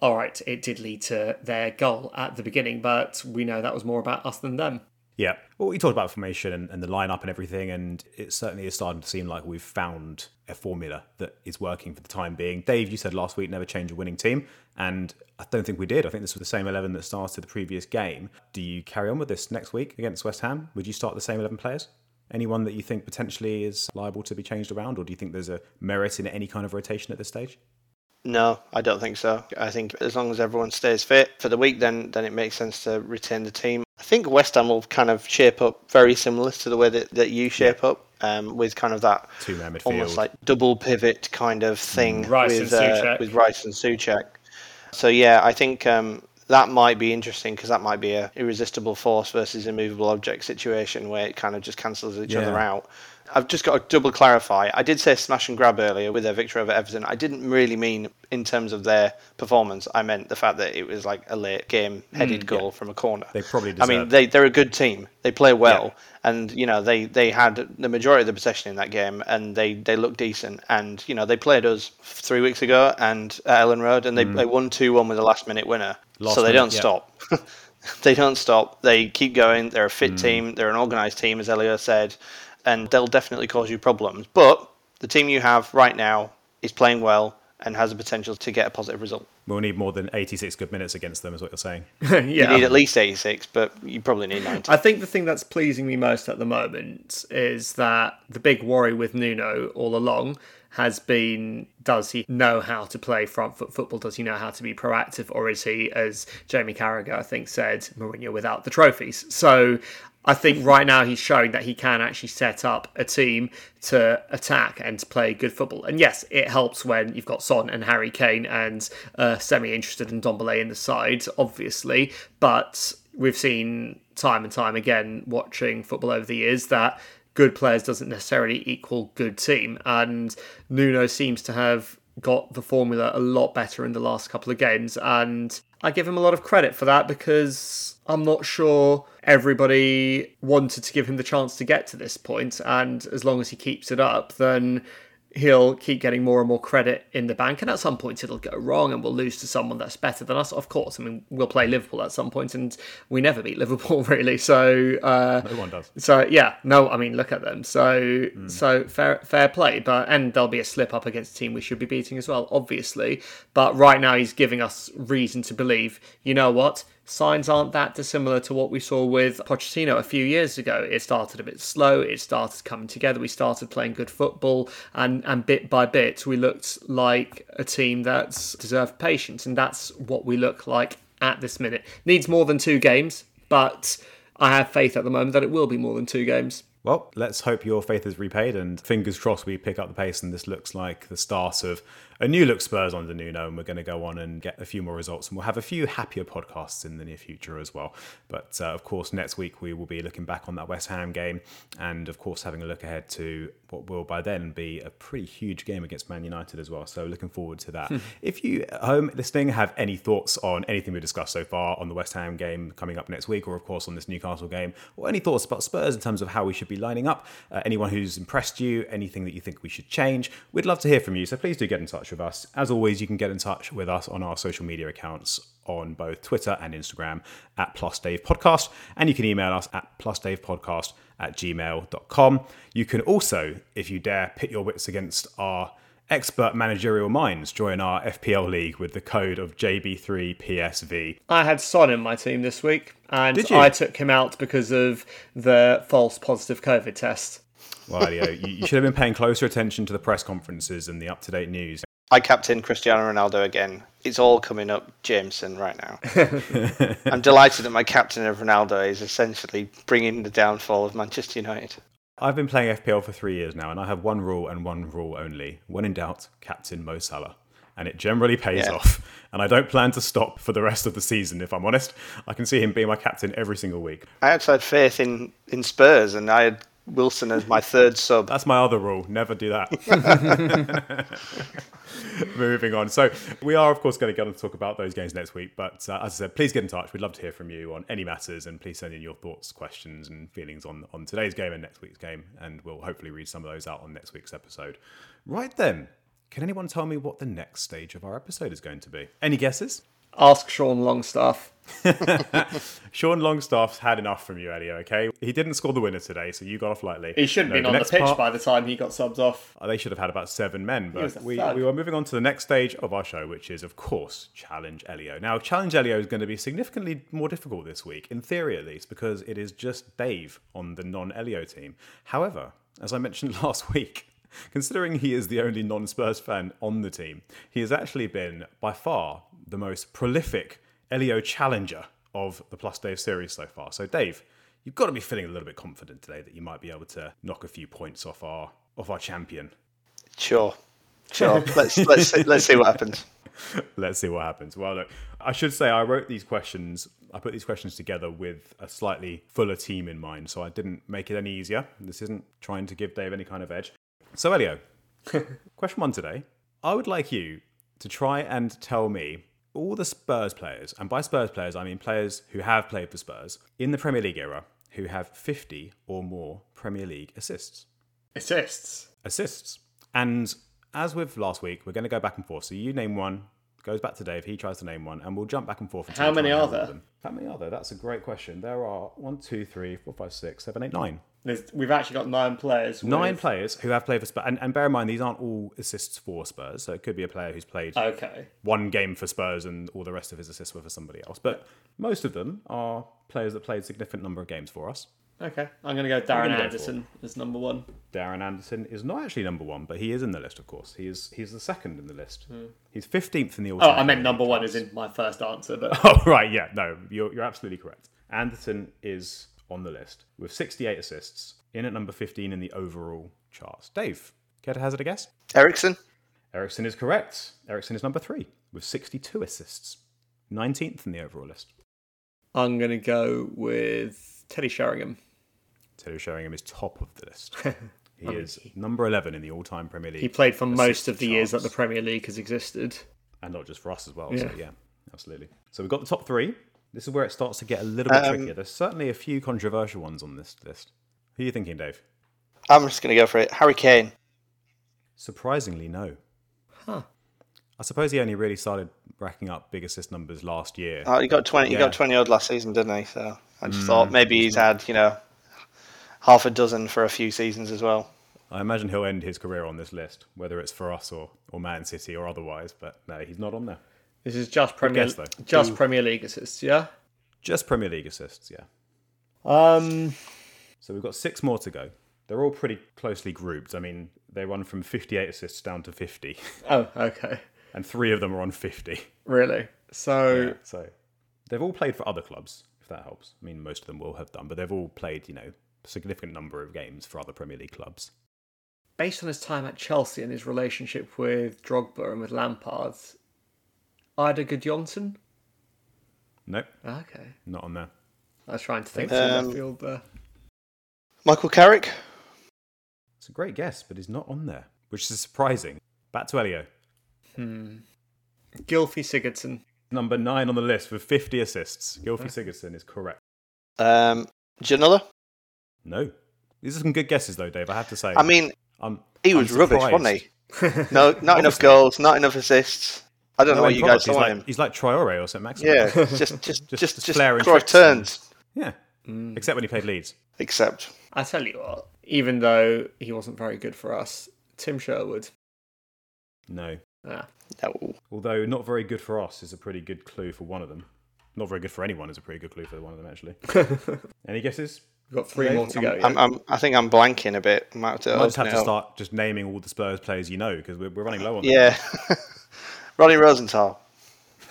all right, it did lead to their goal at the beginning, but we know that was more about us than them. Yeah. Well, we talked about formation and, and, the lineup and everything, and it certainly is starting to seem like we've found a formula that is working for the time being. Dave, you said last week never change a winning team, and I don't think we did. I think this was the same 11 that started the previous game. Do you carry on with this next week against West Ham? Would you start the same 11 players? Anyone that you think potentially is liable to be changed around, or do you think there's a merit in any kind of rotation at this stage? No, I don't think so. I think as long as everyone stays fit for the week, then then it makes sense to retain the team. I think West Ham will kind of shape up very similar to the way that, that you shape up, um, with kind of that two man midfield, almost like double pivot kind of thing mm. with uh, with Rice and Soucek. So yeah, I think um, that might be interesting because that might be a irresistible force versus immovable object situation where it kind of just cancels each yeah. other out. I've just got to double clarify. I did say smash and grab earlier with their victory over Everton. I didn't really mean in terms of their performance. I meant the fact that it was like a late game headed mm, goal yeah. from a corner. They probably deserve. I mean, they they're a good team. They play well, yeah. and you know they they had the majority of the possession in that game, and they they look decent. And you know they played us three weeks ago and at Elland Road, and they mm. they won two one with a last minute winner. Last so they minute, don't yeah. stop. they don't stop. They keep going. They're a fit mm. team. They're an organised team, as Elio said and they'll definitely cause you problems. But the team you have right now is playing well and has the potential to get a positive result. We'll need more than 86 good minutes against them, is what you're saying. yeah. You need at least 86, but you probably need 90. I think the thing that's pleasing me most at the moment is that the big worry with Nuno all along has been does he know how to play front foot football? Does he know how to be proactive? Or is he, as Jamie Carragher, I think, said, Mourinho without the trophies? So I think right now he's showing that he can actually set up a team to attack and to play good football. And yes, it helps when you've got Son and Harry Kane and uh, semi-interested in Ndombele in the side, obviously. But we've seen time and time again watching football over the years that good players doesn't necessarily equal good team. And Nuno seems to have got the formula a lot better in the last couple of games. And I give him a lot of credit for that because I'm not sure everybody wanted to give him the chance to get to this point. And as long as he keeps it up, then he'll keep getting more and more credit in the bank. And at some point, it'll go wrong and we'll lose to someone that's better than us. Of course, I mean, we'll play Liverpool at some point and we never beat Liverpool, really. So, uh, No one does. so yeah, no, I mean, look at them. So, so fair, fair play. But and there'll be a slip up against a team we should be beating as well, obviously. But right now, he's giving us reason to believe. You know what? Signs aren't that dissimilar to what we saw with Pochettino a few years ago. It started a bit slow. It started coming together. We started playing good football, and and bit by bit, we looked like a team that's deserved patience, and that's what we look like at this minute. Needs more than two games, but I have faith at the moment that it will be more than two games. Well, let's hope your faith is repaid, and fingers crossed we pick up the pace. And this looks like the start of a new look Spurs under Nuno, and we're going to go on and get a few more results, and we'll have a few happier podcasts in the near future as well. But uh, of course, next week we will be looking back on that West Ham game, and of course having a look ahead to what will by then be a pretty huge game against Man United as well. So looking forward to that. if you at home listening have any thoughts on anything we discussed so far on the West Ham game coming up next week, or of course on this Newcastle game, or any thoughts about Spurs in terms of how we should be lining up, uh, anyone who's impressed you, anything that you think we should change, we'd love to hear from you. So please do get in touch with us. As always, you can get in touch with us on our social media accounts on both Twitter and Instagram at Plus Dave Podcast, and you can email us at plusdavepodcast at gmail.com. You can also, if you dare, pit your wits against our expert managerial minds, join our FPL league with the code of JB3PSV. I had Son in my team this week, and? I took him out because of the false positive COVID test. Well, Elio, you, you should have been paying closer attention to the press conferences and the up to date news. I captain Cristiano Ronaldo again. It's all coming up Jameson right now. I'm delighted that my captain of Ronaldo is essentially bringing the downfall of Manchester United. I've been playing FPL for three years now, and I have one rule and one rule only. When in doubt, captain Mo Salah. And it generally pays Yeah. off. And I don't plan to stop for the rest of the season, if I'm honest. I can see him being my captain every single week. I actually had faith in, in Spurs, and I had Wilson as my third sub. That's my other rule. Never do that. Moving on. So, we are, of course, going to get on to talk about those games next week. But uh, as I said, please get in touch. We'd love to hear from you on any matters. And please send in your thoughts, questions, and feelings on, on today's game and next week's game. And we'll hopefully read some of those out on next week's episode. Right then, can anyone tell me what the next stage of our episode is going to be? Any guesses? Ask Sean Longstaff. Sean Longstaff's had enough from you, Elio, okay? He didn't score the winner today, so you got off lightly. He should have No, been on the pitch part- by the time he got subbed off. Uh, They should have had about seven men, but we, we were moving on to the next stage of our show, which is, of course, Challenge Elio. Now, Challenge Elio is going to be significantly more difficult this week, in theory at least, because it is just Dave on the non Elio team. However, as I mentioned last week, considering he is the only non Spurs fan on the team, he has actually been by far the most prolific Elio challenger of the Plus Dave series so far. So, Dave, you've got to be feeling a little bit confident today that you might be able to knock a few points off our off our champion. Sure, sure. let's let's see, let's see what happens. Let's see what happens. Well, look, I should say I wrote these questions. I put these questions together with a slightly fuller team in mind, so I didn't make it any easier. This isn't trying to give Dave any kind of edge. So, Elio, question one today. I would like you to try and tell me all the Spurs players, and by Spurs players, I mean players who have played for Spurs in the Premier League era who have 50 or more Premier League assists. Assists. Assists. And as with last week, we're going to go back and forth. So you name one, goes back to Dave, he tries to name one, and we'll jump back and forth. until How many are there? How many are there? That's a great question. There are one, two, three, four, five, six, seven, eight, nine. There's, we've actually got nine players. Nine with- players who have played for Spurs. And, and bear in mind, these aren't all assists for Spurs. So it could be a player who's played Okay. one game for Spurs and all the rest of his assists were for somebody else. But most of them are players that played a significant number of games for us. Okay. I'm going to go Darren gonna go Anderson as number one. Darren Anderson is not actually number one, but he is in the list, of course. He is he's the second in the list. Hmm. He's fifteenth in the. Oh, all-time I meant number one class. is in my first answer, but Oh right, yeah, no, you're you're absolutely correct. Anderson is on the list with sixty-eight assists, in at number fifteen in the overall charts. Dave, care to hazard a guess? Eriksen, Eriksen is correct. Eriksen is number three with sixty-two assists, nineteenth in the overall list. I'm going to go with Teddy Sheringham. Teddy Sheringham is top of the list. He is number 11 in the all time Premier League. He played for most of the years that the Premier League has existed. and not just for us as well. So Yeah. yeah, absolutely. So we've got the top three. This is where it starts to get a little bit Um, trickier. There's certainly a few controversial ones on this list. Who are you thinking, Dave? I'm just going to go for it. Harry Kane. Surprisingly, no. Huh. I suppose he only really started racking up big assist numbers last year. Oh, he got twenty. He Yeah. Mm, got twenty odd last season, didn't he? So I just thought maybe he's had you know half a dozen for a few seasons as well. I imagine he'll end his career on this list, whether it's for us or, or Man City or otherwise. But no, he's not on there. This is just Premier guess, though. just Premier League assists, yeah. Just Premier League assists, yeah. Um, So we've got six more to go. They're all pretty closely grouped. I mean, they run from 58 assists down to 50, oh, okay, and three of them are on 50. really. So So they've all played for other clubs, if that helps. I mean, most of them will have done, but they've all played, you know, a significant number of games for other Premier League clubs. based on his time at Chelsea and his relationship with Drogba and with Lampard, Eidur Gudjohnsen. Nope, Okay, not on there. I was trying to think Um, left field there. Michael Carrick. It's a great guess, but he's not on there, which is surprising. Back to Elio. Hmm. Gylfi Sigurdsson. Number nine on the list with 50 assists. Gylfi Sigurdsson is correct. Um, Ginola. No. These are some good guesses, though, Dave. I have to say. I mean, I'm, he I'm was rubbish, wasn't he? No, not enough goals, not enough assists. I don't know No what end you guys product. saw like, him. He's like Traore or St. Maximin. Yeah, just just Just- just just just, flair and Cruyff tricks and- turns. Yeah. Except when he played Leeds. Except I tell you what, even though he wasn't very good for us, Tim Sherwood. No. Ah, no. Although not very good for us is a pretty good clue for one of them. Not very good for anyone is a pretty good clue for one of them, actually. Any guesses? we've got three more to go. I'm, yeah. I'm, I think I'm blanking a bit. Might have to, I just open have it to up. start just naming all the Spurs players you know because we're, we're running low on them. Yeah, Ronnie Rosenthal.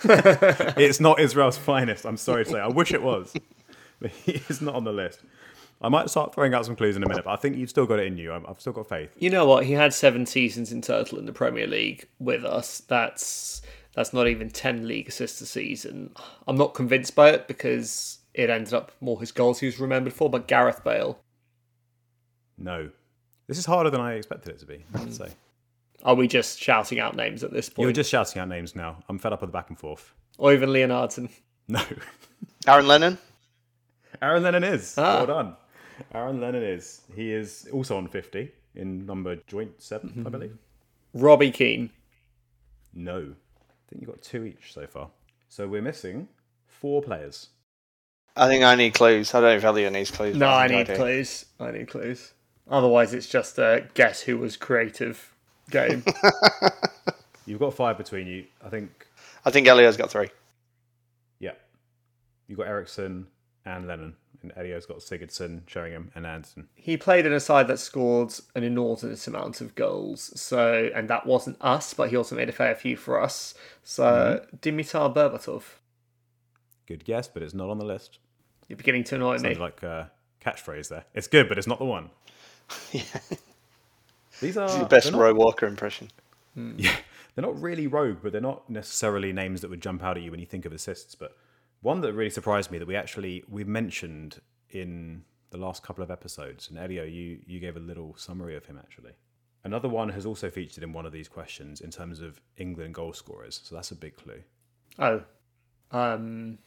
It's not Israel's finest, I'm sorry to say. I wish it was. But he is not on the list. I might start throwing out some clues in a minute, but I think you've still got it in you. I'm- I've still got faith. You know what? He had seven seasons in total in the Premier League with us. That's that's not even ten league assists a season. I'm not convinced by it because it ended up more his goals he was remembered for. But Gareth Bale, No. This is harder than I expected it to be, I have to hmm. say. Are we just shouting out names at this point? You're just shouting out names now. I'm fed up with the back and forth. Or even Leonardson? No. Aaron Lennon. Aaron Lennon is. Ah. Well done. Aaron Lennon is. He is also on 50 in number joint 7th, I believe. Robbie Keane. No. I think you've got two each so far. So we're missing four players. I think I need clues. I don't know if Elio needs clues. No, but I need do. clues. I need clues. Otherwise, it's just a guess who was creative game. You've got five between you. I think, I think Elio's got three. yeah. You've got Eriksen and Lennon. And Elio's got Sigurdsson, Sheringham, and Anderson. he played in a side that scored an inordinate amount of goals. So, and that wasn't us, but he also made a fair few for us. So, mm-hmm. Dimitar Berbatov. Good guess, but it's not on the list. You're beginning to annoy me. Sounds like a catchphrase there. It's good, but it's not the one. These are Your best they're not- Roy Walker impression. Yeah, they're not really rogue, but they're not necessarily names that would jump out at you when you think of assists. But one that really surprised me that we actually we mentioned in the last couple of episodes, and Elio, you you gave a little summary of him actually. Another one has also featured in one of these questions in terms of England goal scorers, so that's a big clue. Oh, um,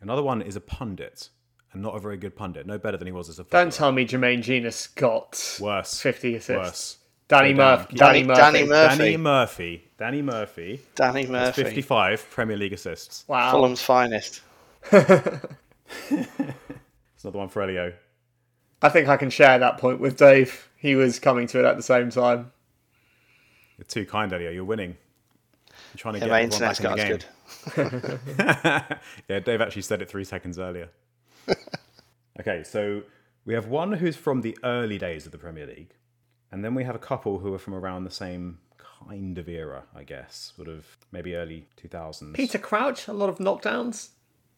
Another one is a pundit, and not a very good pundit, no better than he was as a footballer. don't tell me Jermaine Jenas got Worse. 50 assists. Worse. Danny Go. Murphy. Danny, Danny- Murphy. Danny Murphy. Danny Murphy. Danny Murphy. Danny Murphy. 55 Premier League assists. Wow. Fulham's finest. It's another one for Elio. I think I can share that point with Dave. He was coming to it at the same time. You're too kind, Elio. You're winning. You're trying to Yeah, get my everyone internet's back got in the good. game. yeah, Dave actually said it three seconds earlier. okay, so we have one who's from the early days of the Premier League, and then we have a couple who are from around the same kind of era, I guess, sort of maybe early 2000s. Peter Crouch, a lot of knockdowns.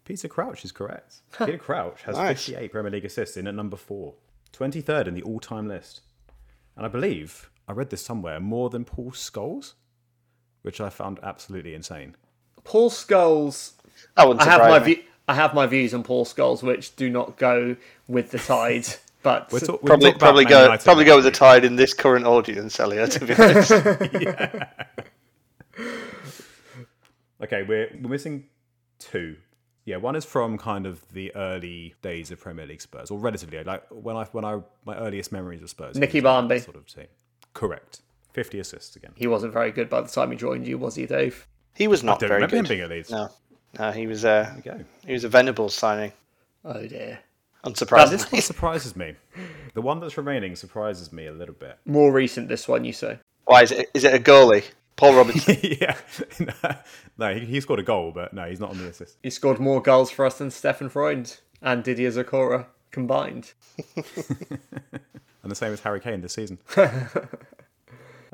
Peter Crouch is correct. Peter Crouch has Nice. 58 Premier League assists in at number four, 23rd in the all time list. And I believe, I read this somewhere, more than Paul Scholes, which I found absolutely insane. Paul Scholes. That wouldn't I have my view. I have my views on Paul Scholes, which do not go with the tide. But We'll talk, we'll Probably, probably go, United probably go with the tide in this current audience, Elio. To be honest, Okay, we're we're missing two. Yeah, one is from kind of the early days of Premier League Spurs, or relatively like when I when I my earliest memories of Spurs. Nicky he was on that Barmby. sort of team. Correct. Fifty assists again. he wasn't very good by the time he joined you, was he, Dave? he was not Don't very remember him good. being at Leeds. No, no, he was. Uh, There go. he was a Venables signing. Oh dear. This Unsurprisingly, one surprises me. The one that's remaining surprises me a little bit. More recent, this one, you say? why is it? Is it a goalie? Paul Robinson. yeah. no, he, he scored a goal, but no, he's not on the assist. He scored more goals for us than Stefan Freund and Didier Zokora combined. And the same as Harry Kane this season.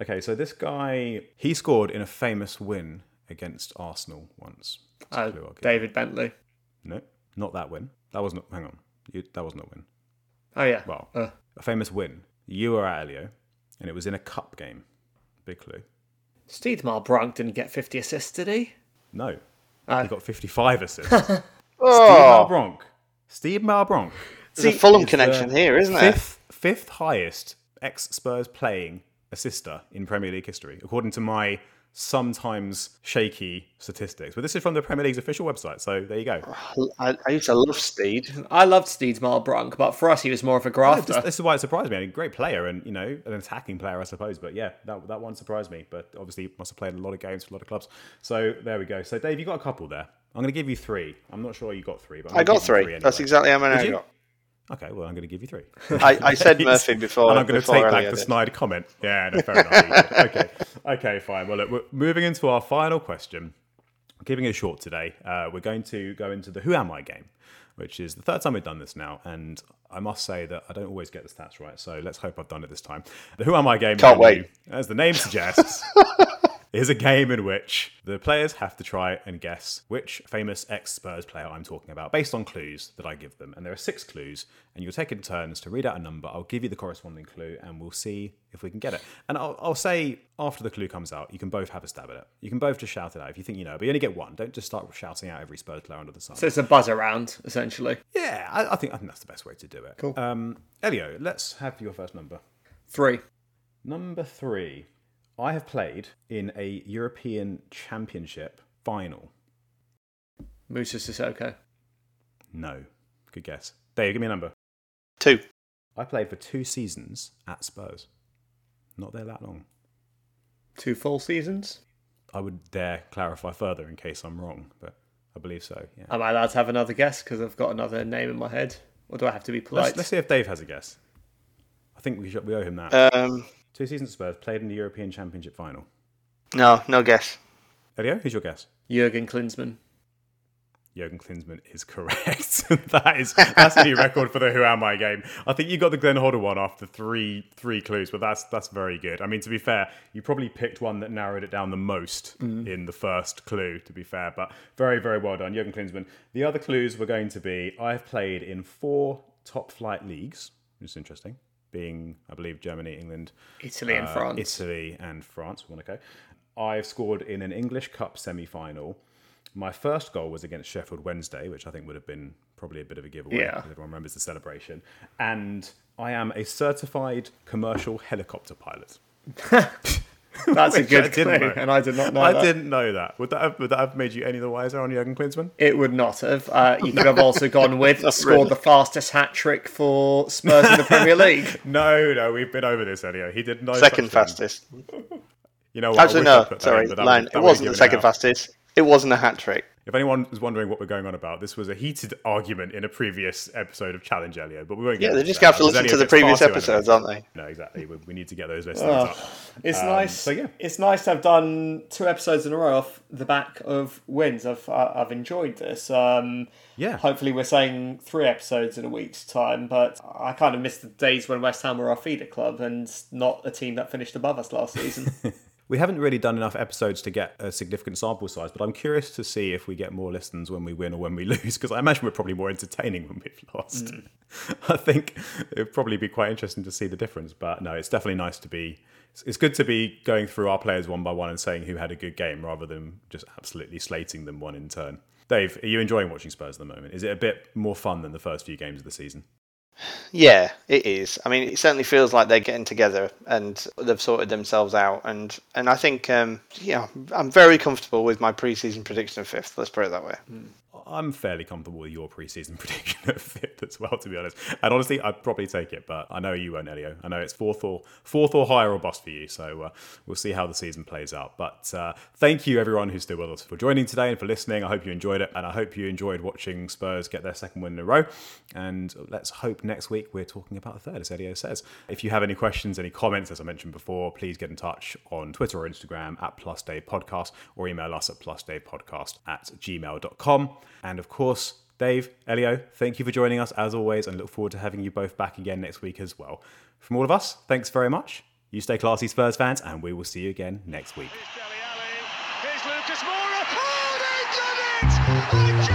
okay, so this guy, he scored in a famous win against Arsenal once. That's Uh, clue I'll give. David Bentley. No, not that win. That wasn't. Hang on, you, that wasn't a win. Oh, yeah. Well, Uh, a famous win. You were at Elio, and it was in a cup game. Big clue. Steed Malbranque didn't get 50 assists, did he? No, Ah. he got 55 assists. Steve Oh, Malbronk. Steed Malbranque. there's a Fulham is connection here, isn't there? Fifth, fifth highest ex Spurs playing assister in Premier League history, according to my sometimes shaky statistics. But this is from the Premier League's official website, so there you go. I, I used to love Steed. I loved Steed Malbranque, but for us, he was more of a grafter. This, this is why it surprised me. I mean, great player and, you know, an attacking player, I suppose. But yeah, that, that one surprised me. But obviously, must have played a lot of games for a lot of clubs. So there we go. So, Dave, you got a couple there. I'm going to give you three. I'm not sure you got three, but I'm I got give you three. anyway. That's exactly how many I got. Okay, well, I'm going to give you three. I, I said Murphy before. and I'm going to take back the snide comment. Yeah, no, fair enough. okay, okay, fine. Well, look, we're moving into our final question. Keeping it short today, uh, we're going to go into the Who Am I game, which is the third time we've done this now, and I must say that I don't always get the stats right. So let's hope I've done it this time. The Who Am I game, Can't wait. as the name suggests. is a game in which the players have to try and guess which famous ex Spurs player I'm talking about based on clues that I give them. And there are six clues, and you'll take it in turns to read out a number. I'll give you the corresponding clue, and we'll see if we can get it. And I'll, I'll say after the clue comes out, you can both have a stab at it. You can both just shout it out if you think you know, but you only get one. Don't just start shouting out every Spurs player under the sun. so it's a buzz around, essentially. yeah, I, I think I think that's the best way to do it. Cool. Um, Elio, let's have your first number. Three. Number three, I have played in a European Championship final. Moussa Sissoko. No. Good guess. Dave, give me a number. Two. I played for two seasons at Spurs. Not there that long. Two full seasons. I would dare clarify further in case I'm wrong, but I believe so. Yeah. Am I allowed to have another guess because I've got another name in my head? Or do I have to be polite? Let's, let's see if Dave has a guess. I think we should, we owe him that. Um, two seasons at Spurs, played in the European Championship final. no, no guess. Elio, who's your guess? Jurgen Klinsmann. Jurgen Klinsmann is correct. that is that's a new record for the Who Am I game. I think you got the Glenn Hoddle one after three three clues, but that's that's very good. I mean, to be fair, you probably picked one that narrowed it down the most mm. in the first clue. To be fair, but very very well done, Jurgen Klinsmann. The other clues were going to be I've played in four top flight leagues, which is interesting. Being, I believe, Germany, England, Italy and uh, France. Italy and France, Monaco. I've scored in an English Cup semi final. My first goal was against Sheffield Wednesday, which I think would have been probably a bit of a giveaway Yeah. because everyone remembers the celebration. And I am a certified commercial helicopter pilot. That's a good I know. and I did not know I that. didn't know that. Would that have, would that have made you any the wiser on Jurgen Klinsmann? It would not have. Uh, you could have also gone with scored really. the fastest hat trick for Spurs in the Premier League. No, no, we've been over this earlier. He did no Second fastest. You know what? Actually, no. Sorry, in, but line. would- It that would have wasn't the second out. fastest. It wasn't a hat trick. If anyone is wondering what we're going on about, this was a heated argument in a previous episode of Challenge Elio, but we won't get Yeah, they into just that have to listen because to the previous episodes, animated. aren't they? No, exactly. We, we need to get those listeners up. It's Um, nice. so, yeah. it's nice to have done two episodes in a row off the back of wins. I've I- I've enjoyed this. Um, Yeah. Hopefully, we're saying three episodes in a week's time, but I kind of missed the days when West Ham were our feeder club and not a team that finished above us last season. We haven't really done enough episodes to get a significant sample size, but I'm curious to see if we get more listens when we win or when we lose, because I imagine we're probably more entertaining when we've lost. Mm. I think it'd probably be quite interesting to see the difference, but no, it's definitely nice to be. it's- It's good to be going through our players one by one and saying who had a good game rather than just absolutely slating them one in turn. Dave, are you enjoying watching Spurs at the moment? Is it a bit more fun than the first few games of the season? Yeah, it is. I mean, it certainly feels like they're getting together and they've sorted themselves out. And and I think, um, yeah, I'm very comfortable with my preseason prediction of fifth. Let's put it that way. I'm fairly comfortable with your preseason prediction of fifth as well, to be honest. And honestly, I'd probably take it, but I know you won't, Elio. I know it's fourth or fourth or higher or bust for you, so uh, we'll see how the season plays out. But uh, thank you, everyone who's still with us, for joining today and for listening. I hope you enjoyed it, and I hope you enjoyed watching Spurs get their second win in a row. And let's hope next week we're talking about the third, as Elio says. If you have any questions, any comments, as I mentioned before, please get in touch on Twitter or Instagram at Plus Dave Podcast or email us at plusdavepodcast at gmail.com. And of course, Dave, Elio, thank you for joining us as always, and look forward to having you both back again next week as well. From all of us, thanks very much. You stay classy, Spurs fans, and we will see you again next week. Here's Lucas Moura. Oh, they done it!